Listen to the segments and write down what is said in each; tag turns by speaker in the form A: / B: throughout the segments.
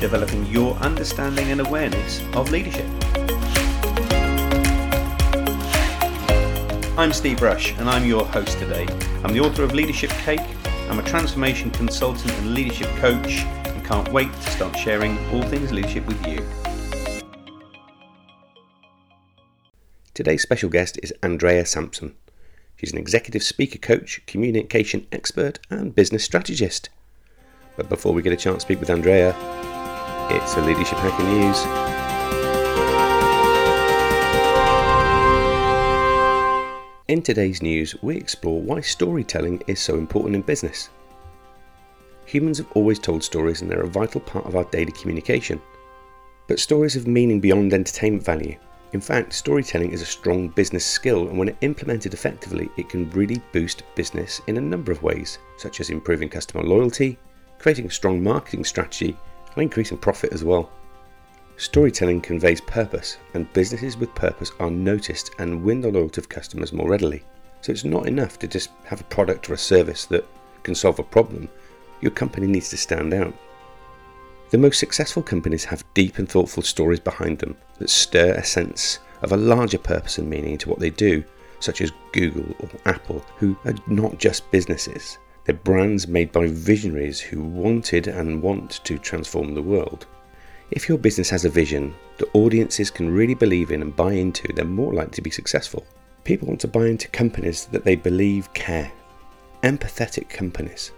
A: developing your understanding and awareness of leadership. I'm Steve Rush, and I'm your host today. I'm the author of Leadership Cake, I'm a transformation consultant and leadership coach, and can't wait to start sharing all things leadership with you. Today's special guest is Andrea Sampson. She's an executive speaker coach, communication expert, and business strategist. But before we get a chance to speak with Andrea, it's the Leadership Hacker News. In today's news, we explore why storytelling is so important in business. Humans have always told stories and they're a vital part of our daily communication. But stories have meaning beyond entertainment value. In fact, storytelling is a strong business skill, and when implemented effectively, it can really boost business in a number of ways, such as improving customer loyalty, creating a strong marketing strategy, and increasing profit as well. Storytelling conveys purpose, and businesses with purpose are noticed and win the loyalty of customers more readily. So it's not enough to just have a product or a service that can solve a problem. Your company needs to stand out. The most successful companies have deep and thoughtful stories behind them that stir a sense of a larger purpose and meaning to what they do, such as Google or Apple, who are not just businesses. They're brands made by visionaries who wanted and want to transform the world. If your business has a vision that audiences can really believe in and buy into, they're more likely to be successful. People want to buy into companies that they believe care. Empathetic companies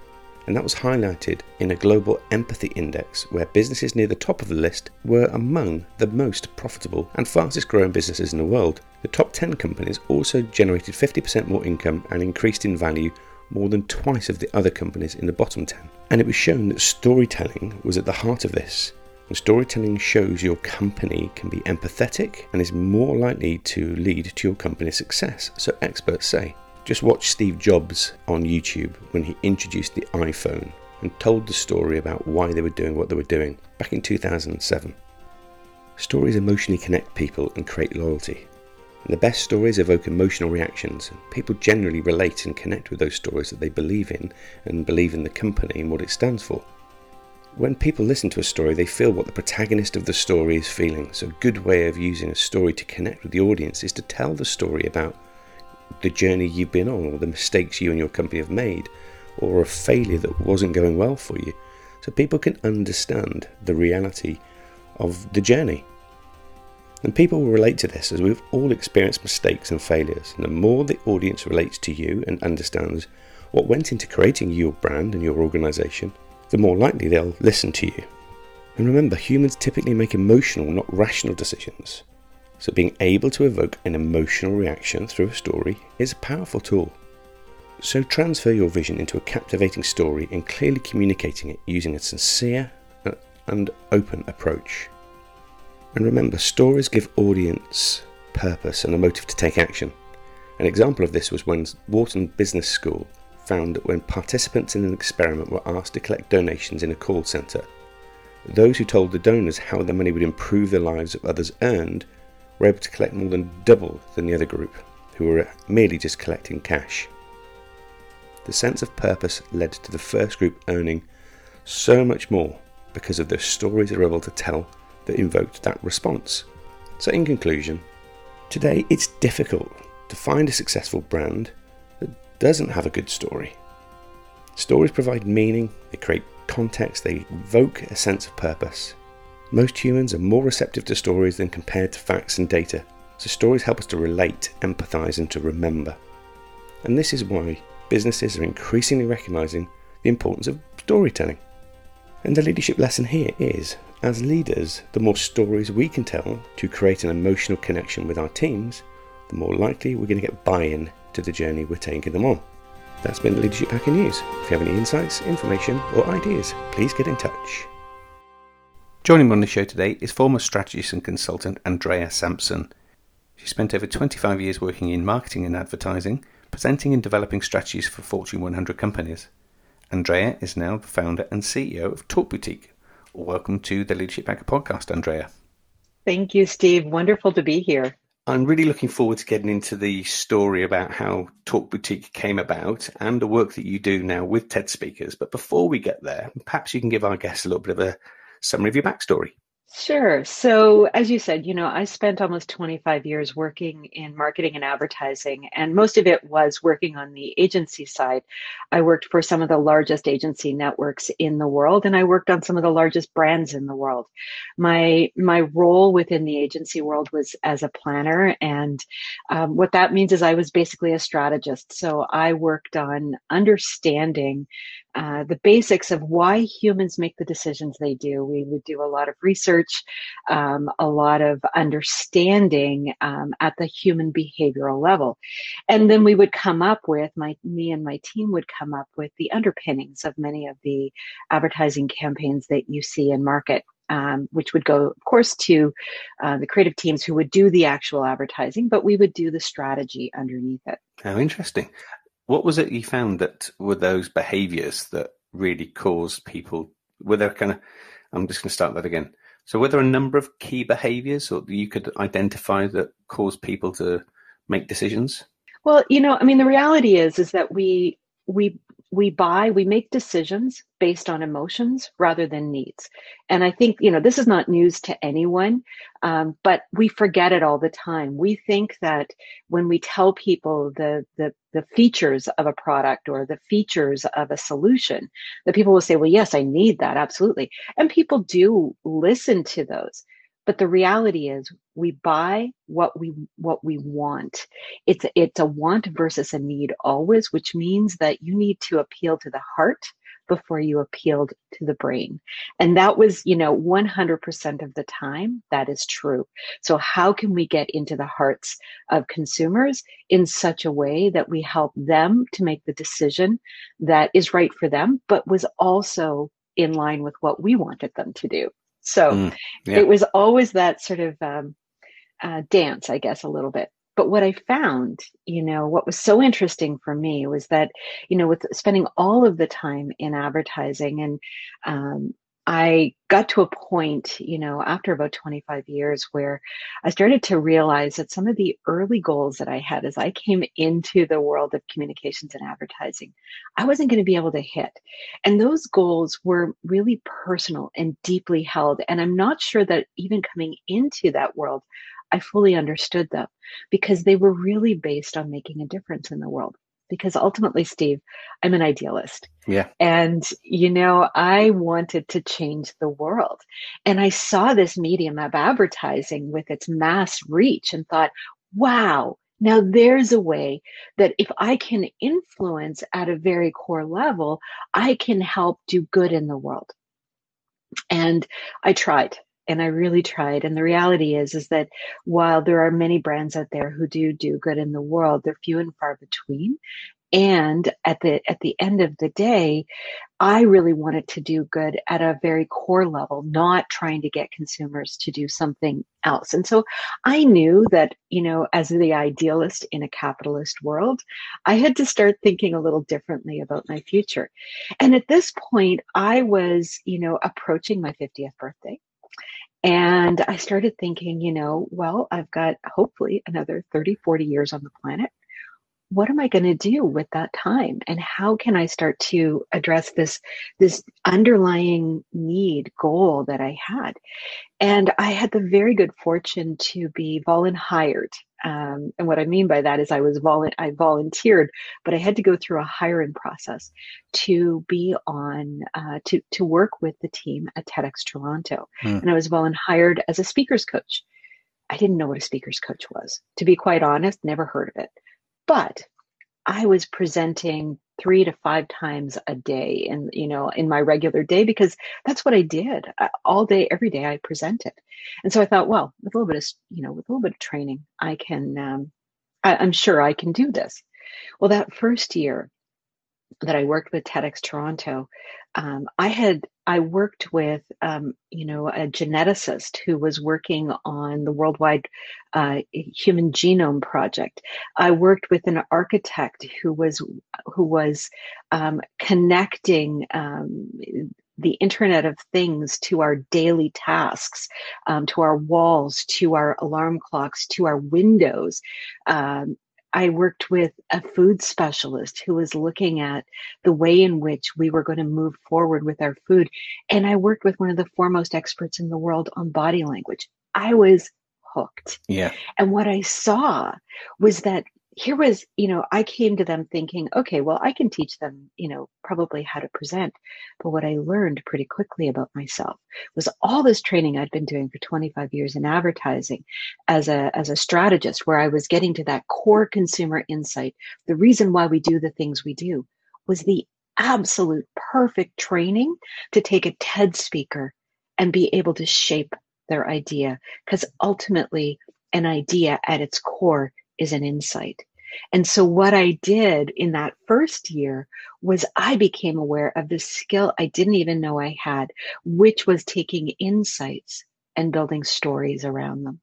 A: and that was highlighted in a global empathy index where businesses near the top of the list were among the most profitable and fastest growing businesses in the world. The top 10 companies also generated 50% more income and increased in value more than twice of the other companies in the bottom 10. And it was shown that storytelling was at the heart of this. And storytelling shows your company can be empathetic and is more likely to lead to your company's success, so experts say. Just watch Steve Jobs on YouTube when he introduced the iPhone and told the story about why they were doing what they were doing back in 2007. Stories emotionally connect people and create loyalty. The best stories evoke emotional reactions, people generally relate and connect with those stories that they believe in and believe in the company and what it stands for. When people listen to a story, they feel what the protagonist of the story is feeling. So, a good way of using a story to connect with the audience is to tell the story about the journey you've been on, or the mistakes you and your company have made, or a failure that wasn't going well for you, so people can understand the reality of the journey. And people will relate to this as we've all experienced mistakes and failures. And the more the audience relates to you and understands what went into creating your brand and your organization, the more likely they'll listen to you. And remember, humans typically make emotional, not rational decisions. So, being able to evoke an emotional reaction through a story is a powerful tool. So, transfer your vision into a captivating story and clearly communicating it using a sincere and open approach. And remember, stories give audience purpose and a motive to take action. An example of this was when Wharton Business School found that when participants in an experiment were asked to collect donations in a call centre, those who told the donors how the money would improve the lives of others earned were able to collect more than double than the other group, who were merely just collecting cash. The sense of purpose led to the first group earning so much more because of the stories they were able to tell that invoked that response. So, in conclusion, today it's difficult to find a successful brand that doesn't have a good story. Stories provide meaning, they create context, they evoke a sense of purpose, most humans are more receptive to stories than compared to facts and data, so stories help us to relate, empathise, and to remember. And this is why businesses are increasingly recognising the importance of storytelling. And the leadership lesson here is as leaders, the more stories we can tell to create an emotional connection with our teams, the more likely we're going to get buy in to the journey we're taking them on. That's been Leadership Hacker News. If you have any insights, information, or ideas, please get in touch. Joining me on the show today is former strategist and consultant Andrea Sampson. She spent over 25 years working in marketing and advertising, presenting and developing strategies for Fortune 100 companies. Andrea is now the founder and CEO of Talk Boutique. Welcome to the Leadership Hacker podcast, Andrea.
B: Thank you, Steve. Wonderful to be here.
A: I'm really looking forward to getting into the story about how Talk Boutique came about and the work that you do now with TED speakers. But before we get there, perhaps you can give our guests a little bit of a summary of your backstory.
B: Sure. So, as you said, you know, I spent almost 25 years working in marketing and advertising, and most of it was working on the agency side. I worked for some of the largest agency networks in the world, and I worked on some of the largest brands in the world. My my role within the agency world was as a planner, and um, what that means is I was basically a strategist. So I worked on understanding uh, the basics of why humans make the decisions they do. We would do a lot of research, um, a lot of understanding um, at the human behavioral level, and then we would come up with my me and my team would come up with the underpinnings of many of the advertising campaigns that you see in market. Um, which would go, of course, to uh, the creative teams who would do the actual advertising, but we would do the strategy underneath it.
A: How interesting. What was it you found that were those behaviors that really caused people? Were there kind of, I'm just going to start that again. So, were there a number of key behaviors or you could identify that cause people to make decisions?
B: Well, you know, I mean, the reality is, is that we we we buy, we make decisions based on emotions rather than needs. And I think, you know, this is not news to anyone, um, but we forget it all the time. We think that when we tell people the, the, the features of a product or the features of a solution, that people will say, well, yes, I need that. Absolutely. And people do listen to those. But the reality is we buy what we what we want. It's it's a want versus a need always, which means that you need to appeal to the heart before you appealed to the brain. And that was, you know, 100% of the time that is true. So how can we get into the hearts of consumers in such a way that we help them to make the decision that is right for them, but was also in line with what we wanted them to do? So mm, yeah. it was always that sort of um, uh, dance, I guess, a little bit. But what I found, you know, what was so interesting for me was that, you know, with spending all of the time in advertising and um, I got to a point, you know, after about 25 years where I started to realize that some of the early goals that I had as I came into the world of communications and advertising, I wasn't going to be able to hit. And those goals were really personal and deeply held. And I'm not sure that even coming into that world, I fully understood them because they were really based on making a difference in the world because ultimately, Steve, I'm an idealist.
A: Yeah.
B: And, you know, I wanted to change the world. And I saw this medium of advertising with its mass reach and thought, wow, now there's a way that if I can influence at a very core level, I can help do good in the world. And I tried and I really tried. And the reality is, is that while there are many brands out there who do do good in the world, they're few and far between. And at the at the end of the day, I really wanted to do good at a very core level, not trying to get consumers to do something else. And so I knew that, you know, as the idealist in a capitalist world, I had to start thinking a little differently about my future. And at this point, I was, you know, approaching my 50th birthday. And I started thinking, you know, well, I've got hopefully another 30, 40 years on the planet. What am I going to do with that time? And how can I start to address this, this underlying need, goal that I had? And I had the very good fortune to be volunteered um, and what I mean by that is I was volu- I volunteered, but I had to go through a hiring process to be on uh, to to work with the team at TEDx Toronto, mm. and I was volunteered as a speakers coach. I didn't know what a speakers coach was, to be quite honest. Never heard of it, but I was presenting three to five times a day in you know in my regular day because that's what I did all day every day I presented. And so I thought well with a little bit of you know with a little bit of training I can um, I, I'm sure I can do this. Well that first year that I worked with TEDx Toronto, um, I had I worked with um, you know a geneticist who was working on the worldwide uh, human genome project. I worked with an architect who was who was um, connecting um, the Internet of Things to our daily tasks, um, to our walls, to our alarm clocks, to our windows. Um, I worked with a food specialist who was looking at the way in which we were going to move forward with our food. And I worked with one of the foremost experts in the world on body language. I was hooked.
A: Yeah.
B: And what I saw was that here was, you know, I came to them thinking, okay, well, I can teach them, you know, probably how to present. But what I learned pretty quickly about myself was all this training I'd been doing for 25 years in advertising as a, as a strategist, where I was getting to that core consumer insight. The reason why we do the things we do was the absolute perfect training to take a TED speaker and be able to shape their idea. Because ultimately, an idea at its core is an insight. And so what I did in that first year was I became aware of this skill I didn't even know I had, which was taking insights and building stories around them.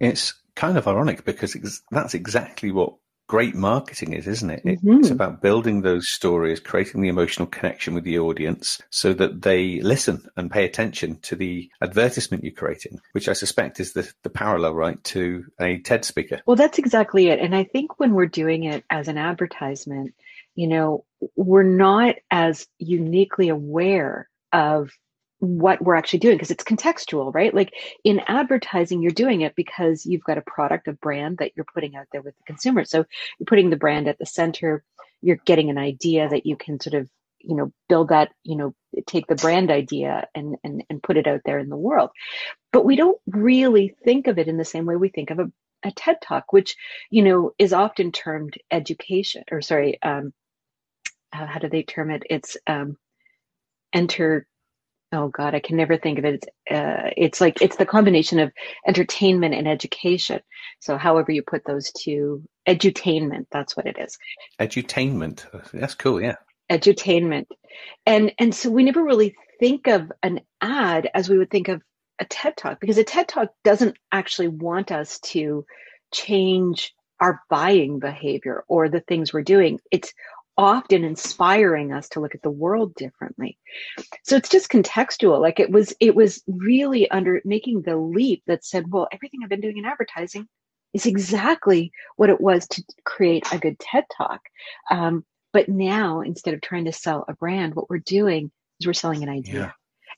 A: It's kind of ironic because that's exactly what great marketing is, isn't it? Mm-hmm. It's about building those stories, creating the emotional connection with the audience so that they listen and pay attention to the advertisement you're creating, which I suspect is the, the parallel, right, to a TED speaker.
B: Well, that's exactly it. And I think when we're doing it as an advertisement, you know, we're not as uniquely aware of what we're actually doing because it's contextual, right? Like in advertising, you're doing it because you've got a product, a brand that you're putting out there with the consumer. So you're putting the brand at the center. You're getting an idea that you can sort of, you know, build that, you know, take the brand idea and and and put it out there in the world. But we don't really think of it in the same way we think of a, a TED talk, which, you know, is often termed education or sorry, um, how, how do they term it? It's um, enter oh god i can never think of it. It's, uh, it's like it's the combination of entertainment and education. So however you put those two edutainment that's what it is.
A: Edutainment. That's cool yeah.
B: Edutainment. And and so we never really think of an ad as we would think of a ted talk because a ted talk doesn't actually want us to change our buying behavior or the things we're doing. It's often inspiring us to look at the world differently. So it's just contextual. Like it was it was really under making the leap that said well everything i've been doing in advertising is exactly what it was to create a good ted talk. Um, but now instead of trying to sell a brand what we're doing is we're selling an idea. Yeah.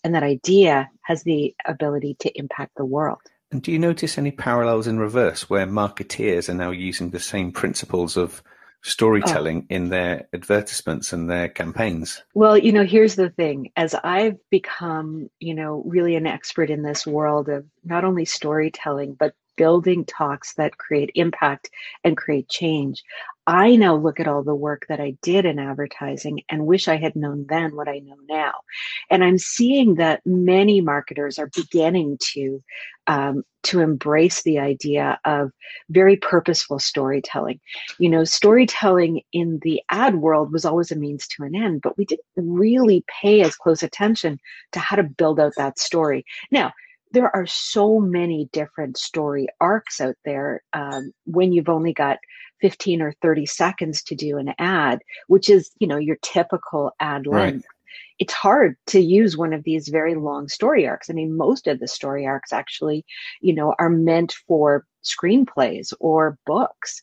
B: and that idea has the ability to impact the world.
A: And do you notice any parallels in reverse where marketeers are now using the same principles of Oh. storytelling oh. in their advertisements and their campaigns?
B: Well, you know, here's the thing. As I've become, you know, really an expert in this world of not only storytelling, but building talks that create impact and create change. I now look at all the work that I did in advertising and wish I had known then what I know now. And I'm seeing that many marketers are beginning to um, to embrace the idea of very purposeful storytelling. You know, storytelling in the ad world was always a means to an end, but we didn't really pay as close attention to how to build out that story. Now, there are so many different story arcs out there um, when you've only got 15 or 30 seconds to do an ad which is you know your typical ad length. Right. it's hard to use one of these very long story arcs. I mean most of the story arcs actually you know are meant for screenplays or books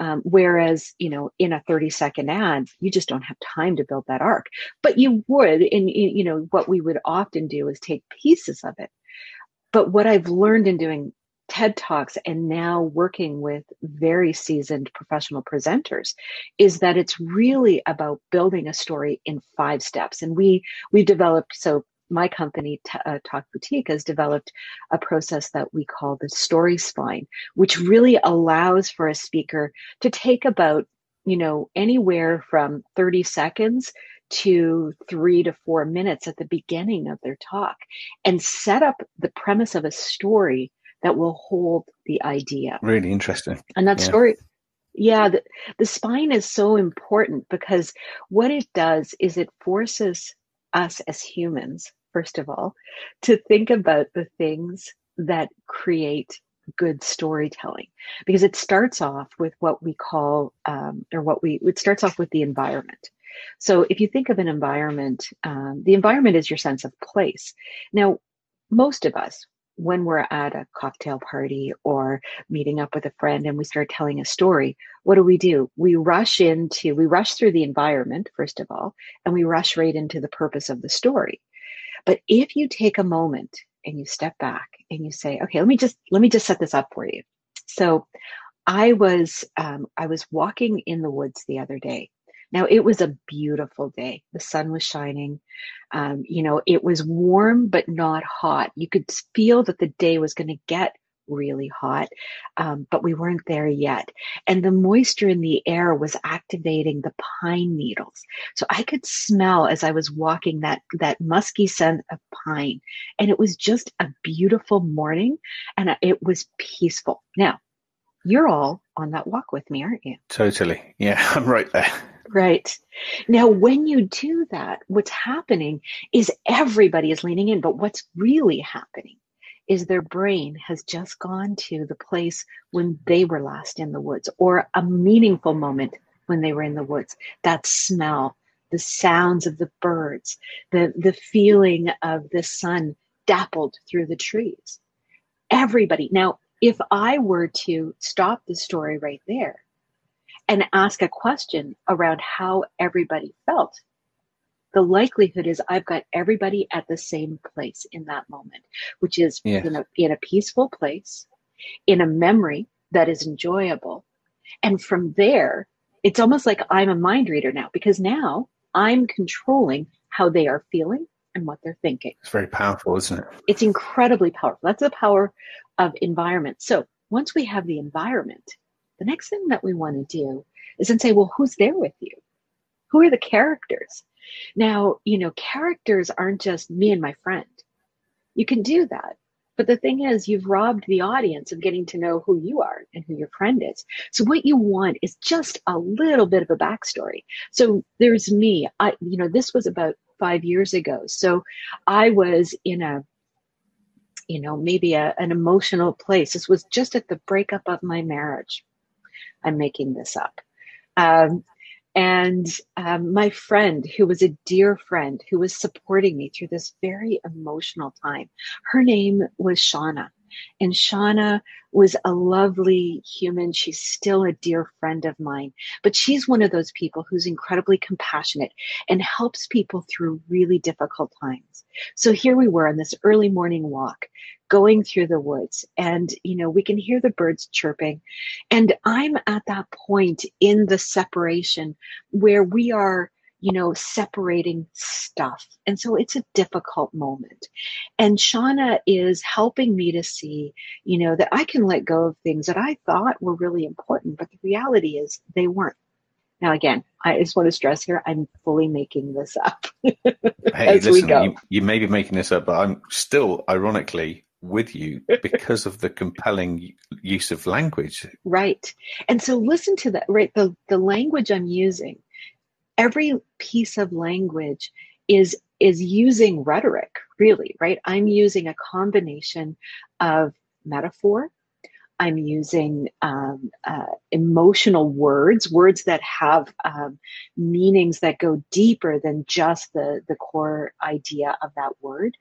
B: um, whereas you know in a 30 second ad you just don't have time to build that arc. But you would in you know what we would often do is take pieces of it but what I've learned in doing TED Talks and now working with very seasoned professional presenters is that it's really about building a story in five steps. And we we've developed so my company uh, Talk Boutique has developed a process that we call the story spine, which really allows for a speaker to take about you know anywhere from 30 seconds to three to four minutes at the beginning of their talk and set up the premise of a story that will hold the idea.
A: Really interesting.
B: And that yeah. story, Yeah, the, the spine is so important because what it does is it forces us as humans, first of all, to think about the things that create good storytelling because it starts off with what we call um, or what we it starts off with the environment so if you think of an environment um, the environment is your sense of place now most of us when we're at a cocktail party or meeting up with a friend and we start telling a story, what do we do? We rush into, we rush through the environment, first of all, and we rush right into the purpose of the story. But if you take a moment and you step back and you say, okay, let me just, let me just set this up for you. So I was, um, I was walking in the woods the other day now, it was a beautiful day. The sun was shining. Um, you know, it was warm, but not hot. You could feel that the day was going to get really hot, um, but we weren't there yet. And the moisture in the air was activating the pine needles. So I could smell as I was walking that, that musky scent of pine. And it was just a beautiful morning and it was peaceful. Now, you're all on that walk with me, aren't you?
C: Totally. Yeah, I'm right there.
B: Right. Now, when you do that, what's happening is everybody is leaning in, but what's really happening is their brain has just gone to the place when they were last in the woods or a meaningful moment when they were in the woods. That smell, the sounds of the birds, the, the feeling of the sun dappled through the trees. Everybody. Now, if I were to stop the story right there and ask a question around how everybody felt, the likelihood is I've got everybody at the same place in that moment, which is in, a, in a peaceful place, in a memory that is enjoyable. And from there, it's almost like I'm a mind reader now because now I'm controlling how they are feeling and what they're thinking.
C: It's very powerful, isn't it?
B: It's incredibly powerful. That's the power of environment. So once we have the environment, the next thing that we want to do is then say, well, who's there with you? Who are the characters? Now, you know, characters aren't just me and my friend. You can do that. But the thing is, you've robbed the audience of getting to know who you are and who your friend is. So what you want is just a little bit of a backstory. So there's me. I, you know, this was about five years ago. So I was in a, you know, maybe a, an emotional place. This was just at the breakup of my marriage. I'm making this up. Um, and um, my friend, who was a dear friend, who was supporting me through this very emotional time, her name was Shauna. And Shauna was a lovely human. She's still a dear friend of mine, but she's one of those people who's incredibly compassionate and helps people through really difficult times. So here we were on this early morning walk going through the woods and you know we can hear the birds chirping and i'm at that point in the separation where we are you know, separating stuff. And so it's a difficult moment. And Shauna is helping me to see, you know, that I can let go of things that I thought were really important, but the reality is they weren't. Now, again, I just want to stress here, I'm fully making this up
C: hey, listen, You, you may be making this up, but I'm still, ironically, with you because of the compelling use of language.
B: Right. And so listen to that, right? The, the language I'm using every piece of language is is using rhetoric really right? I'm using a combination of metaphor. I'm using um, uh, emotional words words that have um, meanings that go deeper than just the the core idea of that word.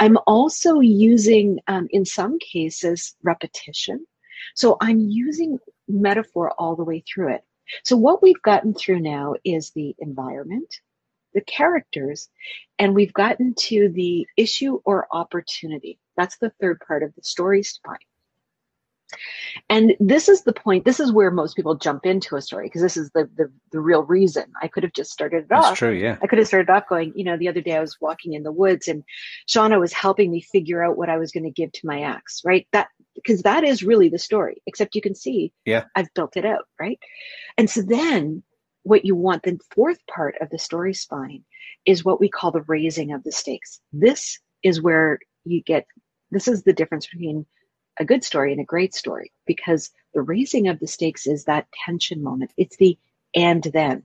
B: I'm also using um, in some cases repetition. So i'm using metaphor all the way through it so, what we've gotten through now is the environment, the characters, and we've gotten to the issue or opportunity. That's the third part of the story spine. And this is the point. This is where most people jump into a story because this is the, the, the real reason. I could have just started it
C: That's
B: off.
C: true, yeah.
B: I could have started off going. You know, the other day I was walking in the woods and Shauna was helping me figure out what I was going to give to my ex. Right, that because that is really the story. Except you can see,
C: yeah,
B: I've built it out. Right, and so then what you want, the fourth part of the story spine, is what we call the raising of the stakes. This is where you get. This is the difference between a good story and a great story because the raising of the stakes is that tension moment. It's the and then.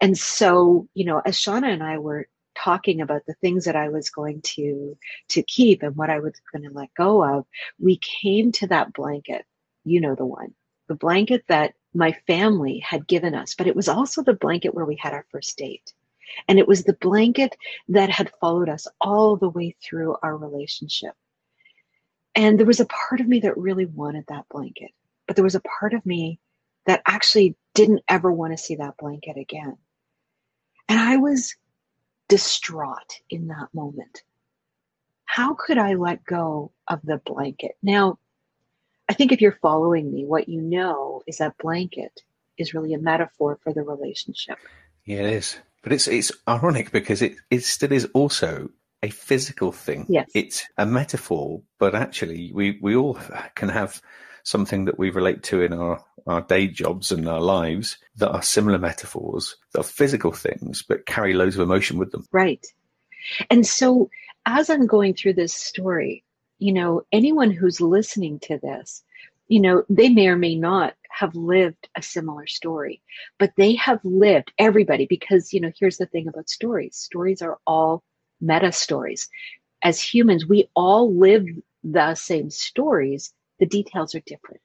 B: And so, you know, as Shauna and I were talking about the things that I was going to to keep and what I was going to let go of, we came to that blanket. You know the one. The blanket that my family had given us, but it was also the blanket where we had our first date. And it was the blanket that had followed us all the way through our relationship. And there was a part of me that really wanted that blanket, but there was a part of me that actually didn't ever want to see that blanket again. And I was distraught in that moment. How could I let go of the blanket? Now, I think if you're following me, what you know is that blanket is really a metaphor for the relationship.
C: Yeah, it is. But it's it's ironic because it, it still is also a physical thing.
B: Yes.
C: It's a metaphor, but actually we, we all can have something that we relate to in our, our day jobs and our lives that are similar metaphors, that are physical things, but carry loads of emotion with them.
B: Right. And so as I'm going through this story, you know, anyone who's listening to this, you know, they may or may not have lived a similar story, but they have lived everybody because, you know, here's the thing about stories. Stories are all meta stories. As humans, we all live the same stories. The details are different.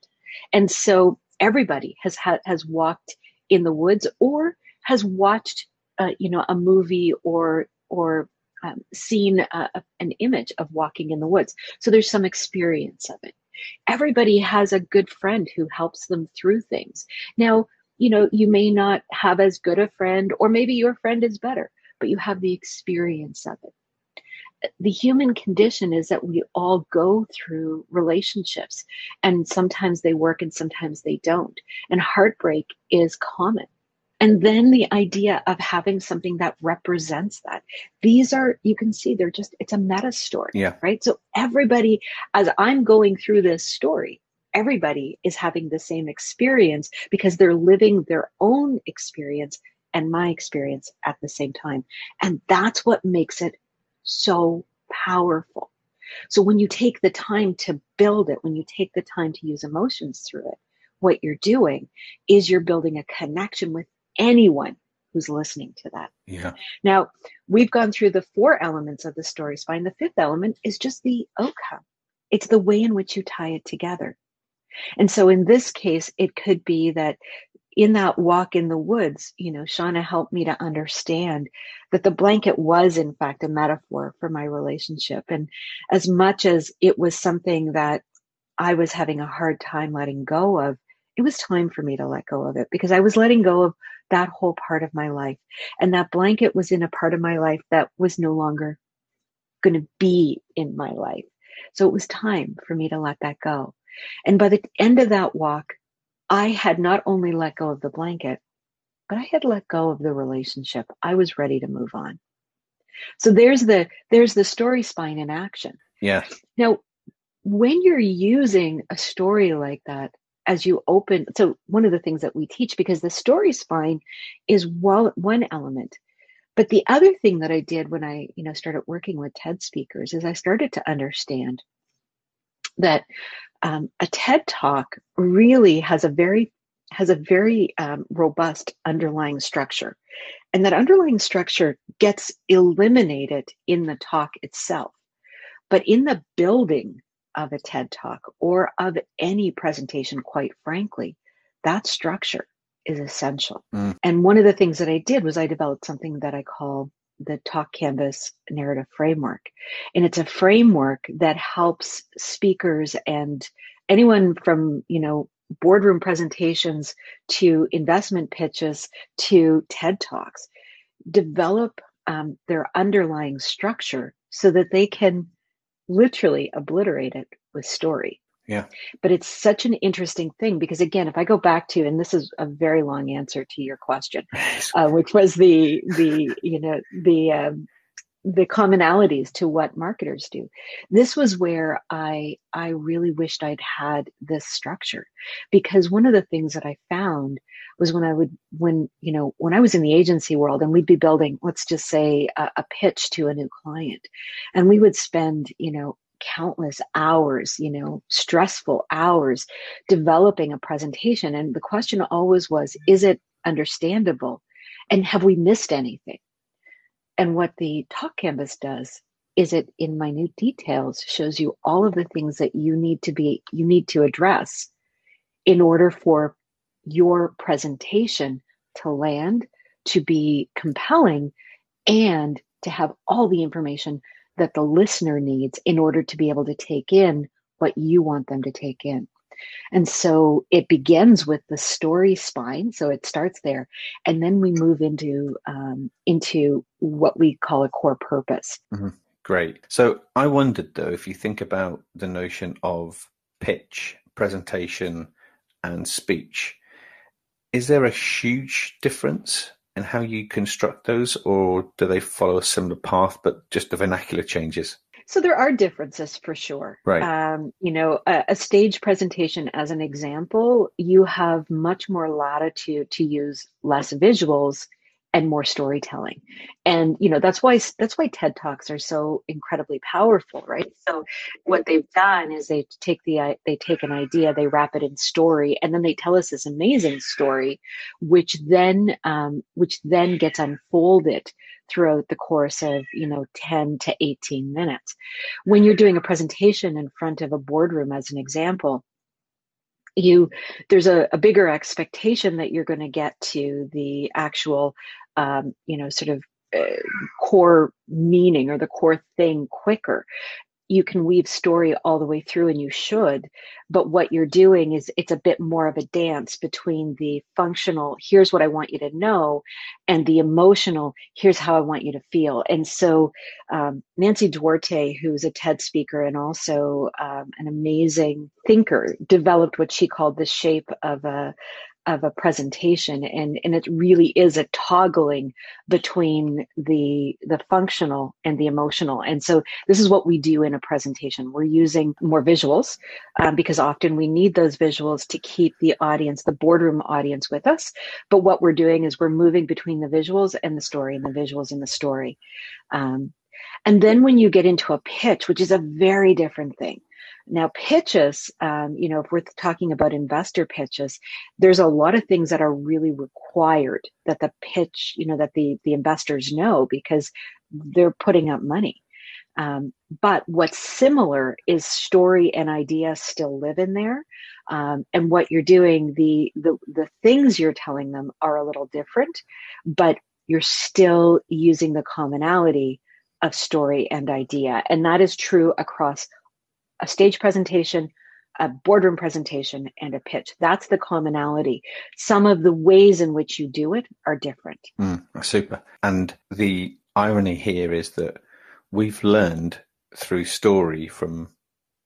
B: And so everybody has had, has walked in the woods or has watched, uh, you know, a movie or, or um, seen uh, an image of walking in the woods. So there's some experience of it. Everybody has a good friend who helps them through things. Now, you know, you may not have as good a friend, or maybe your friend is better but you have the experience of it. The human condition is that we all go through relationships, and sometimes they work and sometimes they don't. And heartbreak is common. And then the idea of having something that represents that. These are, you can see, they're just, it's a meta story.
C: Yeah.
B: Right. So everybody, as I'm going through this story, everybody is having the same experience because they're living their own experience and my experience at the same time. And that's what makes it so powerful. So when you take the time to build it, when you take the time to use emotions through it, what you're doing is you're building a connection with anyone who's listening to that.
C: Yeah.
B: Now, we've gone through the four elements of the story spine. The fifth element is just the outcome. It's the way in which you tie it together. And so in this case, it could be that in that walk in the woods, you know, Shauna helped me to understand that the blanket was, in fact, a metaphor for my relationship. And as much as it was something that I was having a hard time letting go of, it was time for me to let go of it because I was letting go of that whole part of my life. And that blanket was in a part of my life that was no longer going to be in my life. So it was time for me to let that go. And by the end of that walk, I had not only let go of the blanket, but I had let go of the relationship. I was ready to move on. So there's the there's the story spine in action.
C: Yeah.
B: Now, when you're using a story like that as you open, so one of the things that we teach because the story spine is one one element, but the other thing that I did when I you know started working with TED speakers is I started to understand that um, a TED talk really has a very has a very um, robust underlying structure, and that underlying structure gets eliminated in the talk itself. But in the building of a TED talk or of any presentation, quite frankly, that structure is essential. Mm. And one of the things that I did was I developed something that I call the Talk Canvas narrative framework. And it's a framework that helps speakers and anyone from, you know, boardroom presentations to investment pitches to TED Talks develop um, their underlying structure so that they can literally obliterate it with story.
C: Yeah.
B: But it's such an interesting thing because again, if I go back to, and this is a very long answer to your question, uh, which was the the you know the um, the commonalities to what marketers do. This was where I I really wished I'd had this structure because one of the things that I found was when I would when you know when I was in the agency world and we'd be building let's just say a, a pitch to a new client and we would spend you know countless hours, you know, stressful hours developing a presentation. And the question always was, is it understandable? And have we missed anything? And what the talk canvas does is it in minute details shows you all of the things that you need to be you need to address in order for your presentation to land to be compelling and to have all the information that the listener needs in order to be able to take in what you want them to take in. And so it begins with the story spine. So it starts there, and then we move into um, into what we call a core purpose.
C: Mm-hmm. Great. So I wondered though, if you think about the notion of pitch, presentation, and speech, is there a huge difference in how you construct those, or do they follow a similar path, but just the vernacular changes?
B: So there are differences for sure.
C: Right.
B: Um, you know, a, a, stage presentation, as an example, you have much more latitude to use less visuals and more storytelling. And you know that's why that's why ted talks are so incredibly powerful right? So what they've done is they take the they take an idea they wrap it in story and then they tell us this amazing story which then um, which then gets unfolded throughout the course of you know 10 to 18 minutes. When you're doing a presentation in front of a boardroom as an example you there's a, a bigger expectation that you're going to get to the actual um, you know, sort of uh, core meaning or the core thing quicker. You can weave story all the way through, and you should. But what you're doing is it's a bit more of a dance between the functional, here's what I want you to know, and the emotional, here's how I want you to feel. And so, um, Nancy Duarte, who's a TED speaker and also um, an amazing thinker, developed what she called the shape of a of a presentation and and it really is a toggling between the the functional and the emotional. And so this is what we do in a presentation. We're using more visuals um, because often we need those visuals to keep the audience the boardroom audience with us. But what we're doing is we're moving between the visuals and the story and the visuals and the story. Um, and then when you get into a pitch which is a very different thing now, pitches, um, you know, if we're talking about investor pitches, there's a lot of things that are really required that the pitch, you know, that the the investors know because they're putting up money. Um, but what's similar is story and idea still live in there, um, and what you're doing, the the the things you're telling them are a little different, but you're still using the commonality of story and idea, and that is true across a stage presentation, a boardroom presentation, and a pitch. That's the commonality. Some of the ways in which you do it are different.
C: Mm, super. And the irony here is that we've learned through story from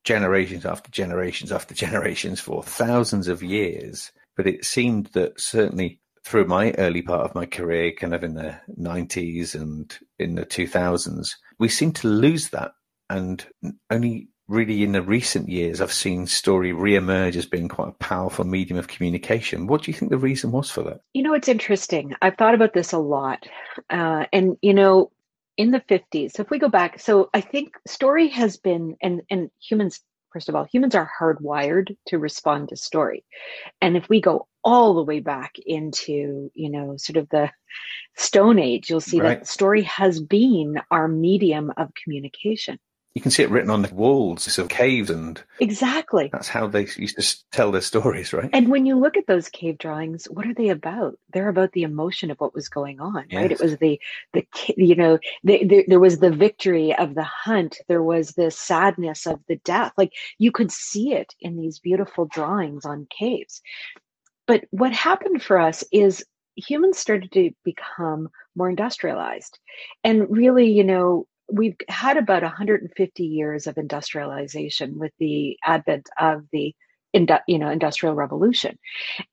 C: generations after generations after generations for thousands of years. But it seemed that certainly through my early part of my career, kind of in the 90s and in the 2000s, we seem to lose that and only really in the recent years, I've seen story re-emerge as being quite a powerful medium of communication. What do you think the reason was for that?
B: You know, it's interesting. I've thought about this a lot. Uh, and, you know, in the 50s, so if we go back, so I think story has been, and, and humans, first of all, humans are hardwired to respond to story. And if we go all the way back into, you know, sort of the Stone Age, you'll see right. that story has been our medium of communication.
C: You can see it written on the walls of caves, and
B: exactly
C: that's how they used to tell their stories, right?
B: And when you look at those cave drawings, what are they about? They're about the emotion of what was going on, yes. right? It was the the you know the, the, there was the victory of the hunt, there was the sadness of the death. Like you could see it in these beautiful drawings on caves. But what happened for us is humans started to become more industrialized and really you know we've had about 150 years of industrialization with the advent of the you know industrial revolution.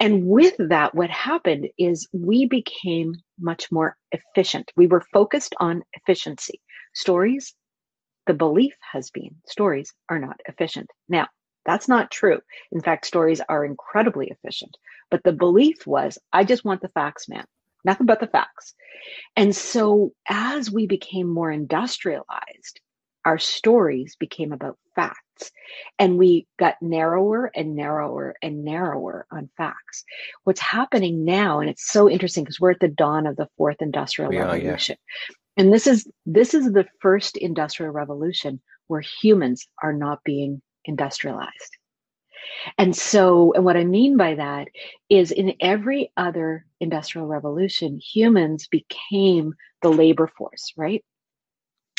B: And with that what happened is we became much more efficient. We were focused on efficiency. Stories the belief has been stories are not efficient. Now that's not true. In fact stories are incredibly efficient. But the belief was i just want the facts man nothing but the facts. And so as we became more industrialized, our stories became about facts and we got narrower and narrower and narrower on facts what's happening now and it's so interesting because we're at the dawn of the fourth industrial
C: We are, yeah.
B: revolution and this is this is the first industrial revolution where humans are not being industrialized and so, and what I mean by that is in every other industrial revolution, humans became the labor force, right?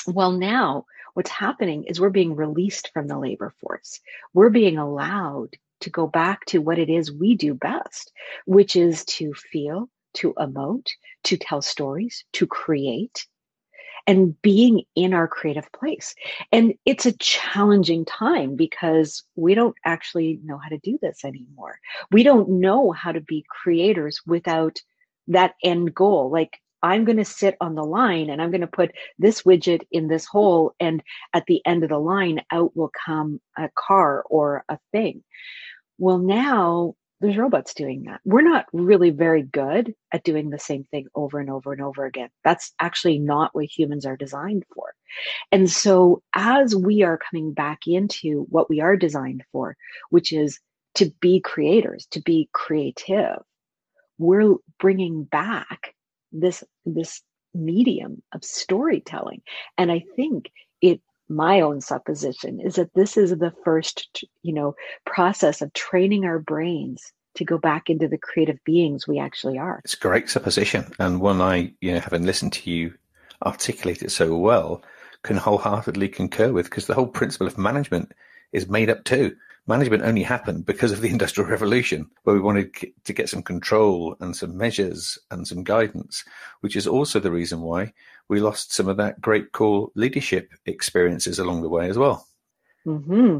B: Well, now what's happening is we're being released from the labor force. We're being allowed to go back to what it is we do best, which is to feel, to emote, to tell stories, to create, and being in our creative place. And it's a challenging time because we don't actually know how to do this anymore. We don't know how to be creators without that end goal. Like, I'm going to sit on the line and I'm going to put this widget in this hole. And at the end of the line, out will come a car or a thing. Well, now there's robots doing that. We're not really very good at doing the same thing over and over and over again. That's actually not what humans are designed for. And so, as we are coming back into what we are designed for, which is to be creators, to be creative, we're bringing back this this medium of storytelling. And I think it my own supposition is that this is the first you know process of training our brains to go back into the creative beings we actually are.
C: It's a great supposition and one i you know having listened to you articulate it so well can wholeheartedly concur with because the whole principle of management is made up too. Management only happened because of the industrial revolution where we wanted to get some control and some measures and some guidance which is also the reason why we lost some of that great core leadership experiences along the way as well.
B: Mm-hmm.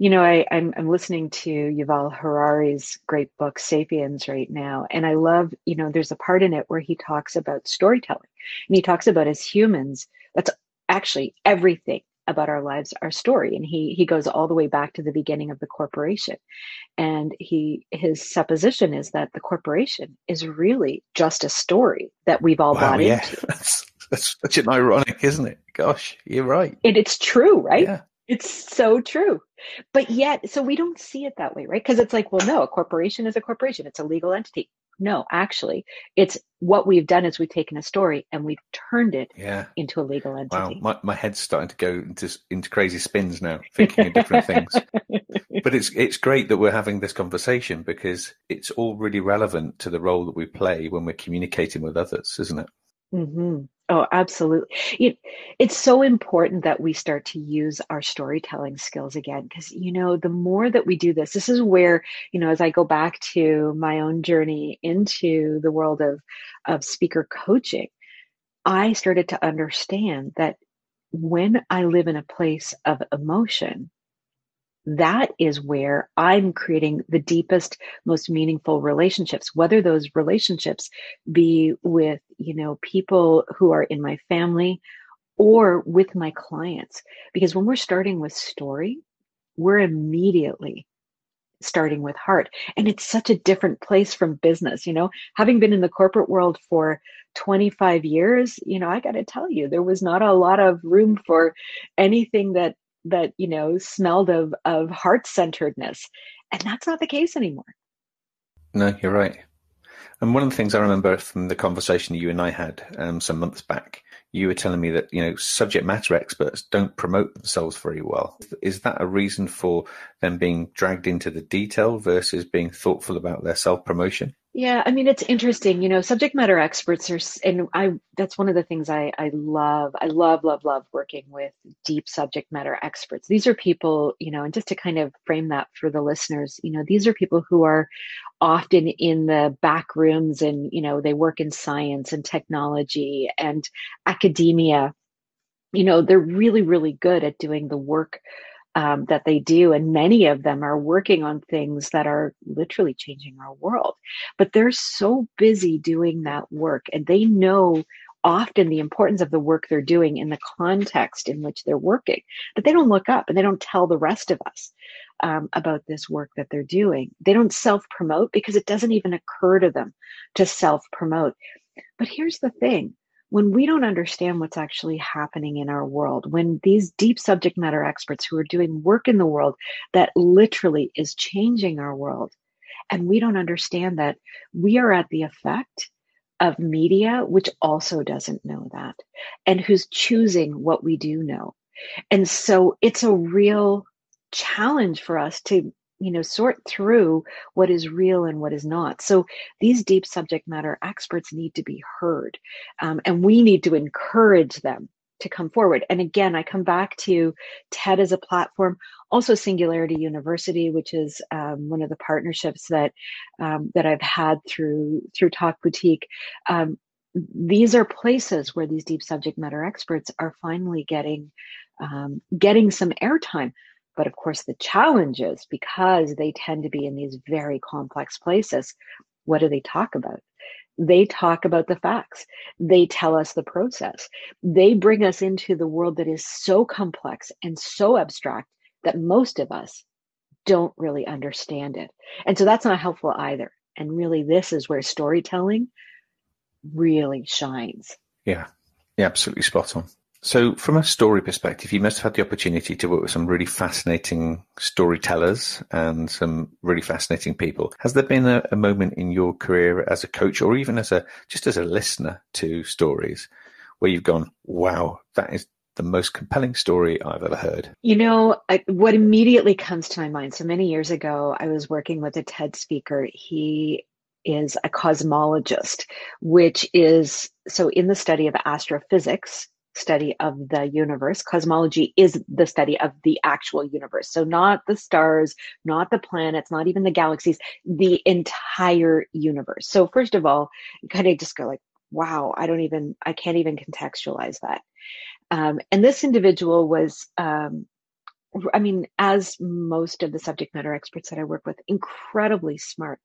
B: You know, I, I'm, I'm listening to Yuval Harari's great book, Sapiens, right now. And I love, you know, there's a part in it where he talks about storytelling. And he talks about as humans, that's actually everything about our lives, our story. And he he goes all the way back to the beginning of the corporation. And he his supposition is that the corporation is really just a story that we've all wow, bought yeah. into.
C: That's such an ironic, isn't it? Gosh, you're right.
B: And it's true, right? Yeah. It's so true. But yet, so we don't see it that way, right? Because it's like, well, no, a corporation is a corporation, it's a legal entity. No, actually, it's what we've done is we've taken a story and we've turned it
C: yeah.
B: into a legal entity.
C: Wow, my, my head's starting to go into into crazy spins now, thinking of different things. But it's it's great that we're having this conversation because it's all really relevant to the role that we play when we're communicating with others, isn't it?
B: Mm-hmm. Oh, absolutely. It, it's so important that we start to use our storytelling skills again because, you know, the more that we do this, this is where, you know, as I go back to my own journey into the world of, of speaker coaching, I started to understand that when I live in a place of emotion, that is where I'm creating the deepest, most meaningful relationships, whether those relationships be with, you know, people who are in my family or with my clients. Because when we're starting with story, we're immediately starting with heart. And it's such a different place from business. You know, having been in the corporate world for 25 years, you know, I got to tell you, there was not a lot of room for anything that that you know smelled of of heart centeredness and that's not the case anymore.
C: No you're right. And one of the things i remember from the conversation you and i had um, some months back you were telling me that you know subject matter experts don't promote themselves very well. Is that a reason for them being dragged into the detail versus being thoughtful about their self promotion
B: yeah, I mean it's interesting, you know, subject matter experts are and I that's one of the things I I love. I love love love working with deep subject matter experts. These are people, you know, and just to kind of frame that for the listeners, you know, these are people who are often in the back rooms and, you know, they work in science and technology and academia. You know, they're really really good at doing the work um, that they do. And many of them are working on things that are literally changing our world. But they're so busy doing that work and they know often the importance of the work they're doing in the context in which they're working. But they don't look up and they don't tell the rest of us um, about this work that they're doing. They don't self promote because it doesn't even occur to them to self promote. But here's the thing when we don't understand what's actually happening in our world, when these deep subject matter experts who are doing work in the world that literally is changing our world, and we don't understand that we are at the effect of media, which also doesn't know that, and who's choosing what we do know. And so it's a real challenge for us to you know sort through what is real and what is not. So these deep subject matter experts need to be heard um, and we need to encourage them to come forward. And again i come back to ted as a platform also singularity university which is um, one of the partnerships that um, that i've had through through talk boutique. Um, these are places where these deep subject matter experts are finally getting um, getting some airtime but of course, the challenge is because they tend to be in these very complex places, what do they talk about? They talk about the facts. They tell us the process. They bring us into the world that is so complex and so abstract that most of us don't really understand it. And so that's not helpful either. And really, this is where storytelling really shines.
C: Yeah, yeah, absolutely spot on. So, from a story perspective, you must have had the opportunity to work with some really fascinating storytellers and some really fascinating people. Has there been a, a, moment in your career as a coach, or even as a just as a listener to stories, where you've gone, "Wow, that is the most compelling story I've ever heard"?
B: You know, I, what immediately comes to my mind. So many years ago, I was working with a TED speaker. He is a cosmologist, which is so in the study of astrophysics study of the universe. Cosmology is the study of the actual universe. So, not the stars, not the planets, not even the galaxies, the entire universe. So, first of all, you kind of just go like, wow, I don't even, I can't even contextualize that. Um, and this individual was, um, I mean, as most of the subject matter experts that I work with, incredibly smart.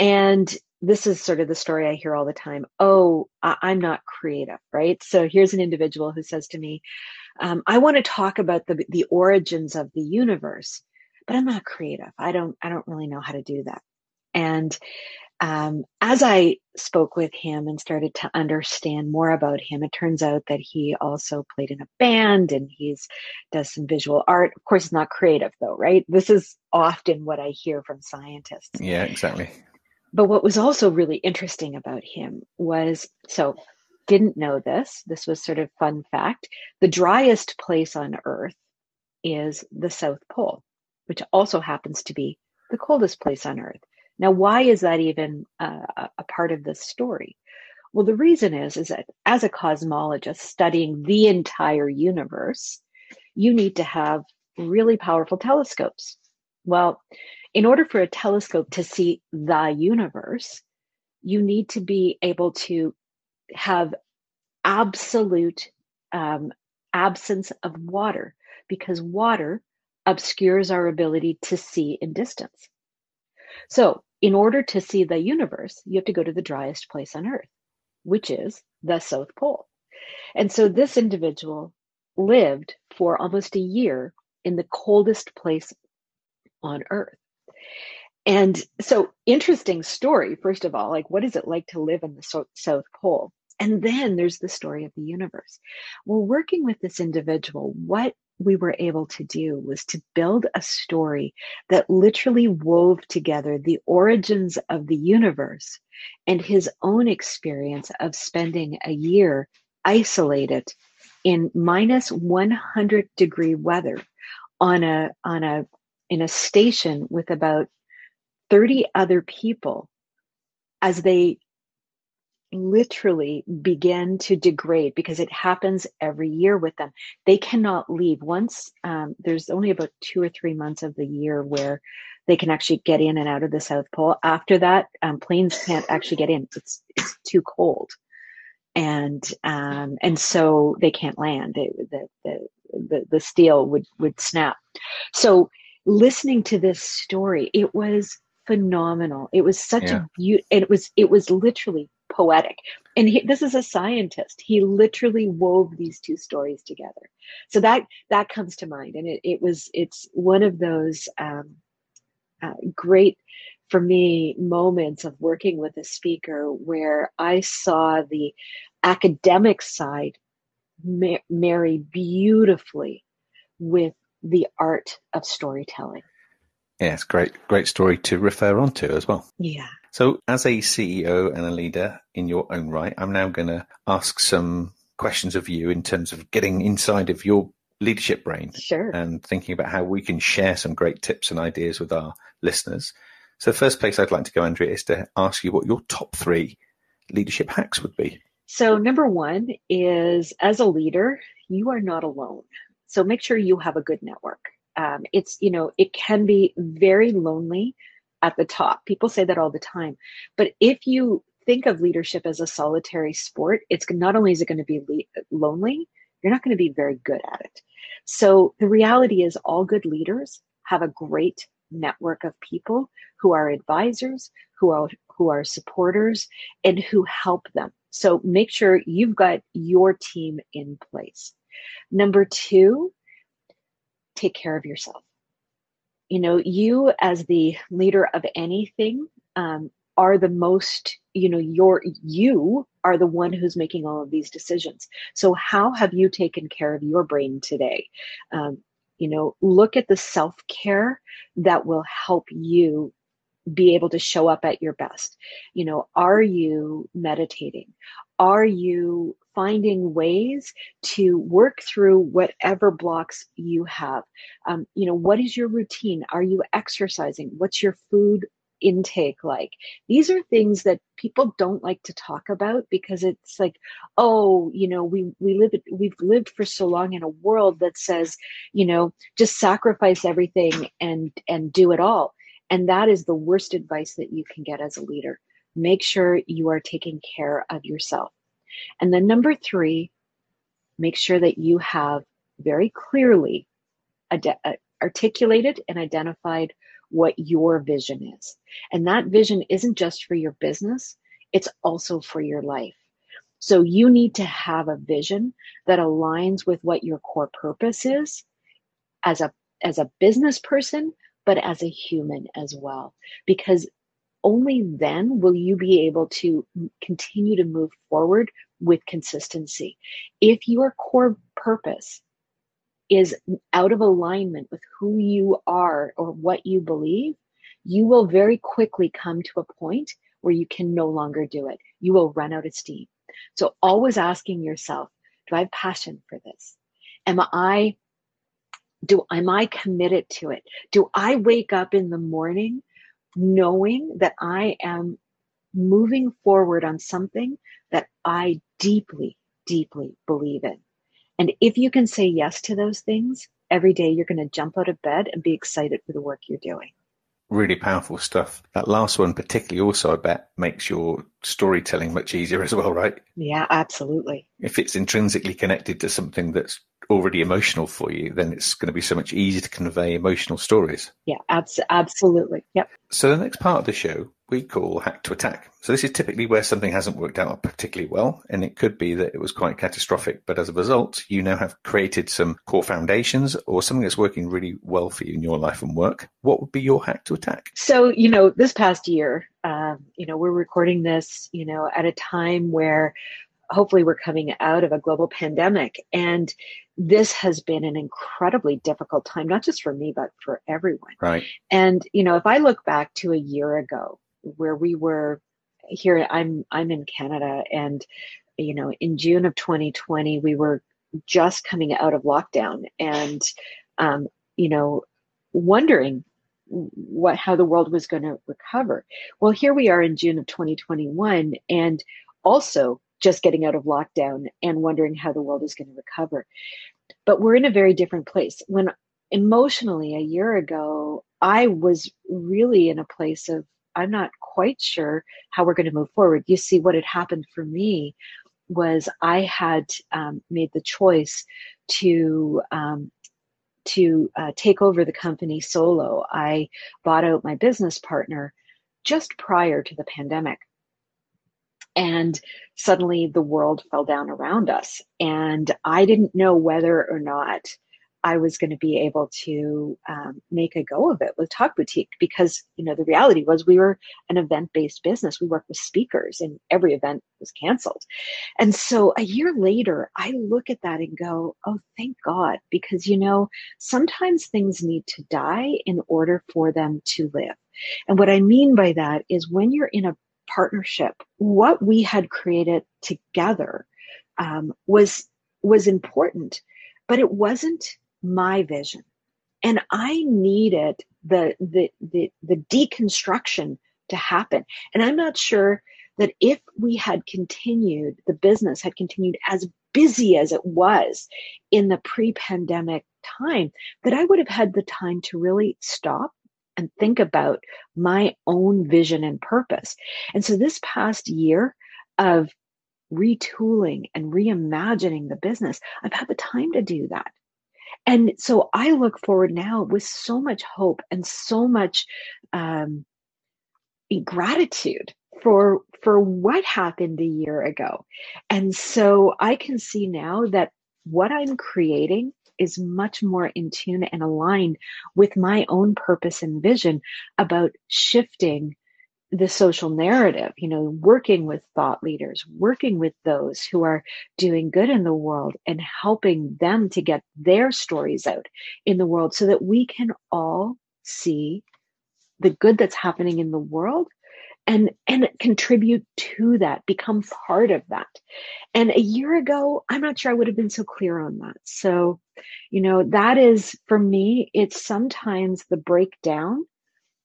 B: And this is sort of the story I hear all the time. Oh, I- am not creative, right? So here's an individual who says to me, um, "I want to talk about the the origins of the universe, but I'm not creative. I don't I don't really know how to do that." And um, as I spoke with him and started to understand more about him, it turns out that he also played in a band and he's does some visual art. Of course, it's not creative though, right? This is often what I hear from scientists.
C: Yeah, exactly.
B: But what was also really interesting about him was so didn't know this. This was sort of fun fact. The driest place on Earth is the South Pole, which also happens to be the coldest place on Earth. Now, why is that even uh, a part of this story? Well, the reason is is that as a cosmologist studying the entire universe, you need to have really powerful telescopes. Well, in order for a telescope to see the universe, you need to be able to have absolute um, absence of water because water obscures our ability to see in distance. So, in order to see the universe, you have to go to the driest place on Earth, which is the South Pole. And so, this individual lived for almost a year in the coldest place on Earth. And so, interesting story, first of all, like what is it like to live in the so- South Pole? And then there's the story of the universe. Well, working with this individual, what we were able to do was to build a story that literally wove together the origins of the universe and his own experience of spending a year isolated in minus 100 degree weather on a on a in a station with about 30 other people as they literally begin to degrade because it happens every year with them. They cannot leave. Once um, there's only about two or three months of the year where they can actually get in and out of the South Pole. After that, um, planes can't actually get in. It's it's too cold, and um, and so they can't land. The, the the the steel would would snap. So listening to this story, it was phenomenal. It was such yeah. a beauty. It was it was literally poetic. And he, this is a scientist. He literally wove these two stories together. So that that comes to mind, and it it was it's one of those um, uh, great for me moments of working with a speaker where I saw the academic side ma- marry beautifully with the art of storytelling.
C: Yeah, it's great, great story to refer on to as well.
B: Yeah.
C: So, as a CEO and a leader in your own right, I'm now going to ask some questions of you in terms of getting inside of your leadership brain
B: Sure.
C: and thinking about how we can share some great tips and ideas with our listeners. So, the first place I'd like to go, Andrea, is to ask you what your top three leadership hacks would be.
B: So, number one is as a leader, you are not alone. So, make sure you have a good network. Um, it's, you know, it can be very lonely at the top. People say that all the time. But if you think of leadership as a solitary sport, it's not only is it going to be le- lonely, you're not going to be very good at it. So, the reality is, all good leaders have a great network of people who are advisors, who are who are supporters, and who help them. So make sure you've got your team in place. Number two, take care of yourself. You know, you as the leader of anything um, are the most, you know, your you are the one who's making all of these decisions. So how have you taken care of your brain today? Um, you know, look at the self care that will help you be able to show up at your best. You know, are you meditating? Are you finding ways to work through whatever blocks you have? Um, you know, what is your routine? Are you exercising? What's your food intake like? These are things that people don't like to talk about because it's like, oh, you know, we we live we've lived for so long in a world that says, you know, just sacrifice everything and and do it all and that is the worst advice that you can get as a leader. Make sure you are taking care of yourself. And then number three, make sure that you have very clearly ad- uh, articulated and identified what your vision is. And that vision isn't just for your business, it's also for your life. So you need to have a vision that aligns with what your core purpose is as a as a business person, but as a human as well. Because only then will you be able to continue to move forward with consistency. If your core purpose is out of alignment with who you are or what you believe, you will very quickly come to a point where you can no longer do it. You will run out of steam. So, always asking yourself, do I have passion for this? Am I do am i committed to it do i wake up in the morning knowing that i am moving forward on something that i deeply deeply believe in and if you can say yes to those things every day you're going to jump out of bed and be excited for the work you're doing
C: really powerful stuff. That last one, particularly, also, I bet, makes your storytelling much easier as well, right?
B: Yeah, absolutely.
C: If it's intrinsically connected to something that's already emotional for you, then it's going to be so much easier to convey emotional stories.
B: Yeah, abs- absolutely. Yep.
C: So the next part of the show we call hack to attack. So this is typically where something hasn't worked out particularly well, and it could be that it was quite catastrophic. But as a result, you now have created some core foundations or something that's working really well for you in your life and work. What would be your hack to attack?
B: So you know, this past year, um, you know, we're recording this, you know, at a time where hopefully we're coming out of a global pandemic. And this has been an incredibly difficult time not just for me but for everyone.
C: Right.
B: And you know if i look back to a year ago where we were here i'm i'm in canada and you know in june of 2020 we were just coming out of lockdown and um, you know wondering what how the world was going to recover. Well here we are in june of 2021 and also just getting out of lockdown and wondering how the world is going to recover. But we're in a very different place. When emotionally, a year ago, I was really in a place of, I'm not quite sure how we're going to move forward. You see, what had happened for me was I had um, made the choice to um, to uh, take over the company solo. I bought out my business partner just prior to the pandemic and suddenly the world fell down around us and i didn't know whether or not I was going to be able to um, make a go of it with Talk Boutique because you know the reality was we were an event based business. We worked with speakers, and every event was canceled. And so a year later, I look at that and go, "Oh, thank God!" Because you know sometimes things need to die in order for them to live. And what I mean by that is when you're in a partnership, what we had created together um, was was important, but it wasn't my vision. And I needed the, the, the, the deconstruction to happen. And I'm not sure that if we had continued, the business had continued as busy as it was in the pre pandemic time, that I would have had the time to really stop and think about my own vision and purpose. And so this past year of retooling and reimagining the business, I've had the time to do that. And so I look forward now with so much hope and so much um, gratitude for for what happened a year ago. And so I can see now that what I'm creating is much more in tune and aligned with my own purpose and vision about shifting the social narrative, you know, working with thought leaders, working with those who are doing good in the world and helping them to get their stories out in the world so that we can all see the good that's happening in the world and and contribute to that become part of that and a year ago i'm not sure i would have been so clear on that so you know that is for me it's sometimes the breakdown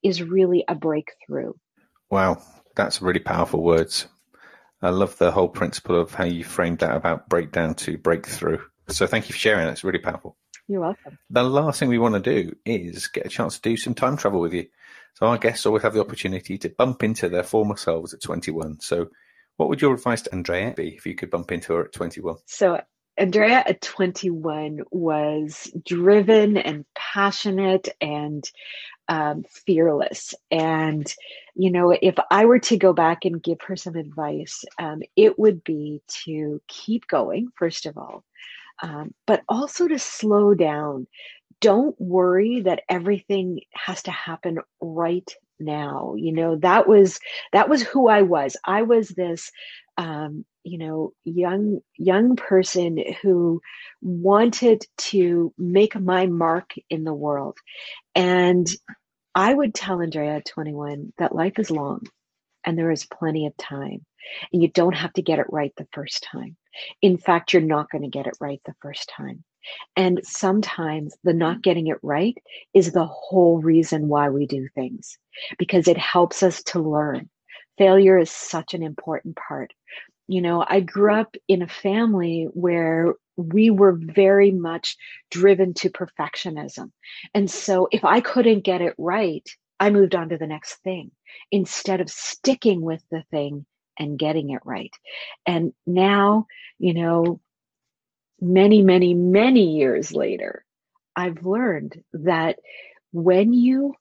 B: is really a breakthrough
C: Wow, that's really powerful words. I love the whole principle of how you framed that about breakdown to breakthrough. So thank you for sharing. That's really powerful.
B: You're welcome.
C: The last thing we want to do is get a chance to do some time travel with you. So our guests always have the opportunity to bump into their former selves at 21. So what would your advice to Andrea be if you could bump into her at 21?
B: So Andrea at 21 was driven and passionate and um, fearless. And, you know, if I were to go back and give her some advice, um, it would be to keep going, first of all, um, but also to slow down. Don't worry that everything has to happen right now. You know that was that was who i was. I was this um, you know young young person who wanted to make my mark in the world. And i would tell andrea at 21 that life is long and there is plenty of time. And you don't have to get it right the first time. In fact you're not going to get it right the first time and sometimes the not mm-hmm. getting it right is the whole reason why we do things because it helps us to learn failure is such an important part you know, I grew up in a family where we were very much driven to perfectionism. And so if I couldn't get it right, I moved on to the next thing instead of sticking with the thing and getting it right. And now, you know, many, many, many years later, I've learned that when you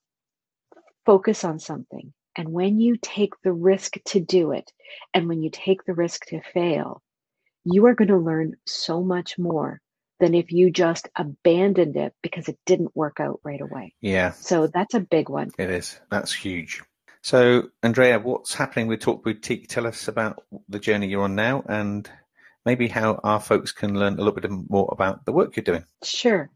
B: focus on something and when you take the risk to do it, and when you take the risk to fail, you are going to learn so much more than if you just abandoned it because it didn't work out right away.
C: Yeah.
B: So that's a big one.
C: It is. That's huge. So, Andrea, what's happening with Talk Boutique? Tell us about the journey you're on now and maybe how our folks can learn a little bit more about the work you're doing.
B: Sure.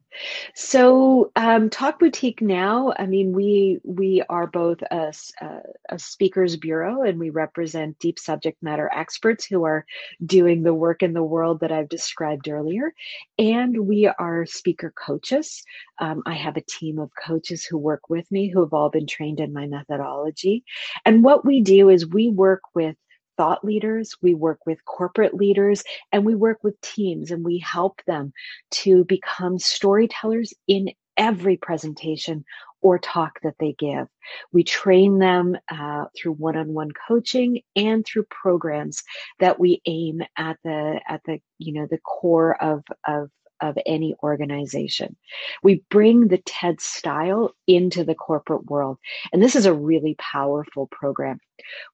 B: So, um, Talk Boutique now, I mean, we we are both a, a, a, speakers bureau and we represent deep subject matter experts who are doing the work in the world that I've described earlier. And we are speaker coaches. Um, I have a team of coaches who work with me who have all been trained in my methodology. And what we do is we work with thought leaders, we work with corporate leaders, and we work with teams and we help them to become storytellers in every presentation or talk that they give. We train them uh, through one-on-one coaching and through programs that we aim at the at the you know the core of of of any organization. We bring the TED style into the corporate world, and this is a really powerful program.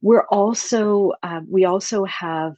B: We're also um, we also have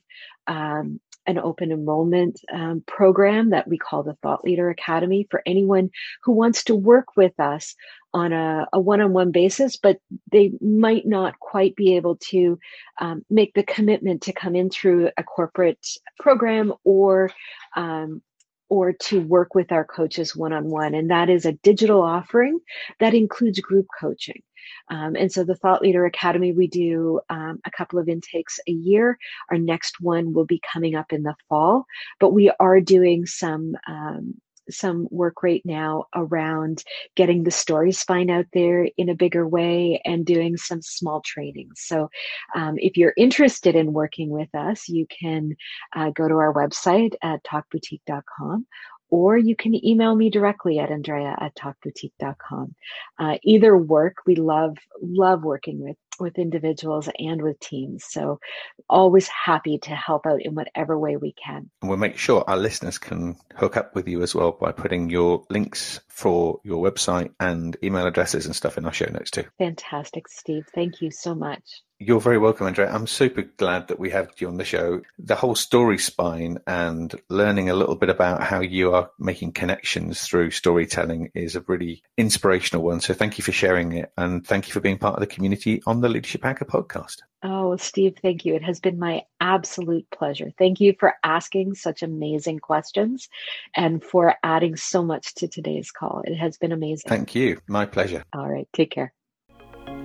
B: um, an open enrollment um, program that we call the Thought Leader Academy for anyone who wants to work with us on a, one-on-one basis, but they might not quite be able to um, make the commitment to come in through a corporate program or um, or to work with our coaches one on one. And that is a digital offering that includes group coaching. Um, and so the Thought Leader Academy, we do um, a couple of intakes a year. Our next one will be coming up in the fall, but we are doing some um, some work right now around getting the story spine out there in a bigger way and doing some small trainings. So, um, if you're interested in working with us, you can uh, go to our website at talkboutique.com or you can email me directly at andrea at talkboutique.com. Uh, either work. We love, love working with with individuals and with teams. So always happy to help out in whatever way we can.
C: And we'll make sure our listeners can hook up with you as well by putting your links for your website and email addresses and stuff in our show notes too.
B: Fantastic, Steve. Thank you so much.
C: You're very welcome, Andrea. I'm super glad that we have you on the show. The whole story spine and learning a little bit about how you are making connections through storytelling is a really inspirational one. So thank you for sharing it and thank you for being part of the community on the Leadership Hacker podcast.
B: Oh, Steve, thank you. It has been my absolute pleasure. Thank you for asking such amazing questions and for adding so much to today's call. It has been amazing.
C: Thank you. My pleasure.
B: All right. Take care.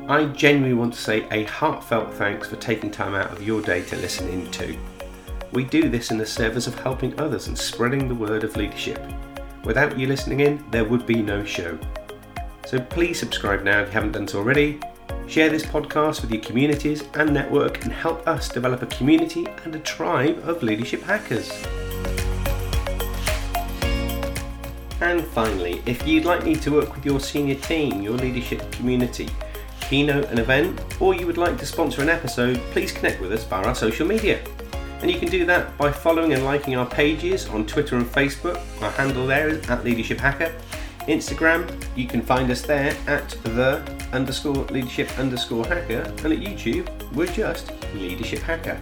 A: I genuinely want to say a heartfelt thanks for taking time out of your day to listen in to. We do this in the service of helping others and spreading the word of leadership. Without you listening in, there would be no show. So please subscribe now if you haven't done so already. Share this podcast with your communities and network and help us develop a community and a tribe of leadership hackers. And finally, if you'd like me to work with your senior team, your leadership community, keynote an event, or you would like to sponsor an episode, please connect with us via our social media. And you can do that by following and liking our pages on Twitter and Facebook. Our handle there is at Leadership Hacker. Instagram, you can find us there at the underscore leadership underscore hacker. And at YouTube, we're just Leadership Hacker.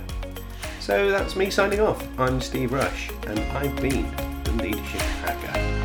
A: So that's me signing off. I'm Steve Rush, and I've been the Leadership Hacker.